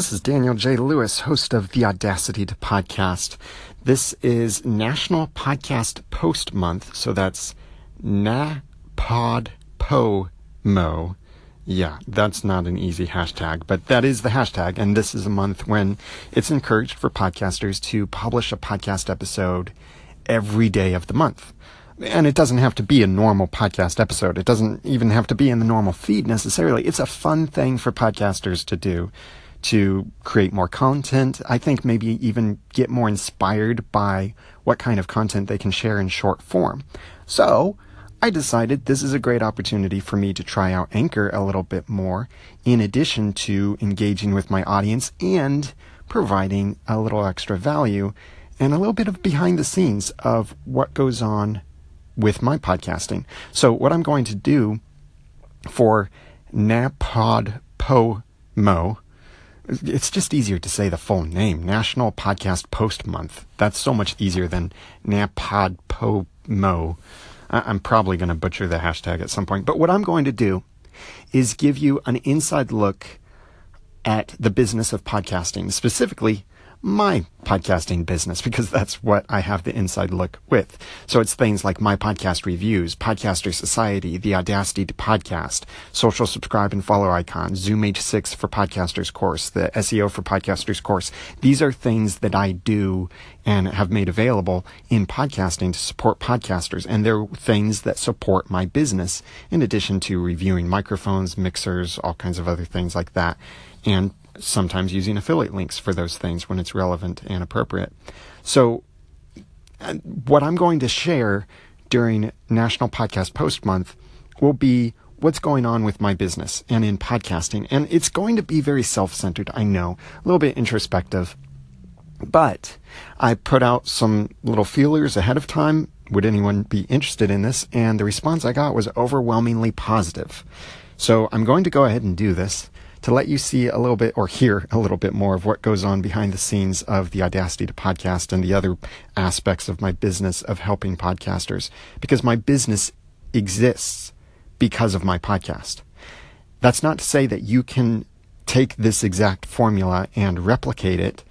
This is Daniel J. Lewis, host of the Audacity to Podcast. This is National Podcast Post Month, so that's NaPodPoMo. Yeah, that's not an easy hashtag, but that is the hashtag, and this is a month when it's encouraged for podcasters to publish a podcast episode every day of the month. And it doesn't have to be a normal podcast episode. It doesn't even have to be in the normal feed necessarily. It's a fun thing for podcasters to do to create more content. I think maybe even get more inspired by what kind of content they can share in short form. So, I decided this is a great opportunity for me to try out Anchor a little bit more, in addition to engaging with my audience and providing a little extra value and a little bit of behind the scenes of what goes on with my podcasting. So, what I'm going to do for NaPodPoMo, it's just easier to say the full name National Podcast Post Month. That's so much easier than NaPodPoMo. I'm probably going to butcher the hashtag at some point. But what I'm going to do is give you an inside look at the business of podcasting, specifically my podcasting business because that's what I have the inside look with. So it's things like my podcast reviews, Podcaster Society, the Audacity to Podcast, social subscribe and follow icons, Zoom H6 for Podcasters course, the SEO for Podcasters course. These are things that I do and have made available in podcasting to support podcasters. And they're things that support my business in addition to reviewing microphones, mixers, all kinds of other things like that. And sometimes using affiliate links for those things when it's relevant and appropriate. So, uh, what I'm going to share during National Podcast Post Month will be what's going on with my business and in podcasting. And it's going to be very self centered, I know, a little bit introspective. But I put out some little feelers ahead of time. Would anyone be interested in this? And the response I got was overwhelmingly positive. So I'm going to go ahead and do this to let you see a little bit or hear a little bit more of what goes on behind the scenes of the Audacity to Podcast and the other aspects of my business of helping podcasters because my business exists because of my podcast. That's not to say that you can take this exact formula and replicate it,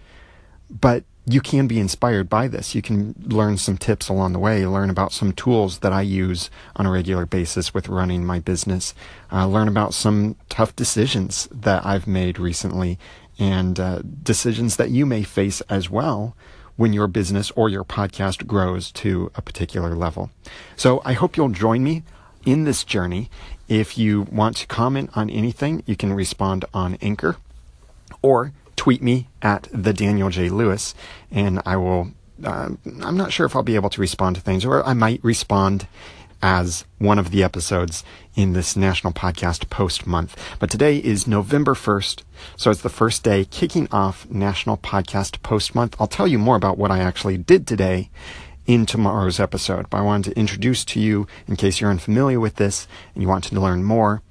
but you can be inspired by this. You can learn some tips along the way, learn about some tools that I use on a regular basis with running my business, uh, learn about some tough decisions that I've made recently, and uh, decisions that you may face as well when your business or your podcast grows to a particular level. So I hope you'll join me in this journey. If you want to comment on anything, you can respond on Anchor or tweet me at the Daniel J. Lewis, and I will. Uh, I'm not sure if I'll be able to respond to things, or I might respond as one of the episodes in this National Podcast Post Month. But today is November 1st, so it's the first day kicking off National Podcast Post Month. I'll tell you more about what I actually did today in tomorrow's episode, but I wanted to introduce to you, in case you're unfamiliar with this and you want to learn more,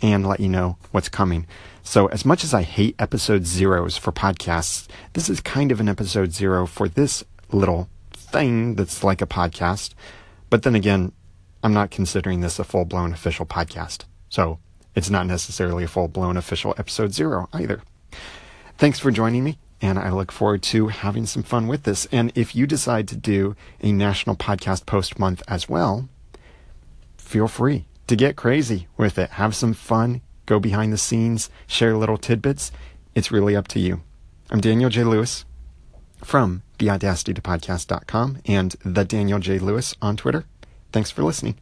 and let you know what's coming. So, as much as I hate episode zeros for podcasts, this is kind of an episode zero for this little thing that's like a podcast. But then again, I'm not considering this a full blown official podcast. So, it's not necessarily a full blown official episode zero either. Thanks for joining me, and I look forward to having some fun with this. And if you decide to do a National Podcast Post month as well, feel free to get crazy with it. Have some fun, go behind the scenes, share little tidbits. It's really up to you. I'm Daniel J. Lewis from theaudacitytopodcast.com and the Daniel J. Lewis on Twitter. Thanks for listening.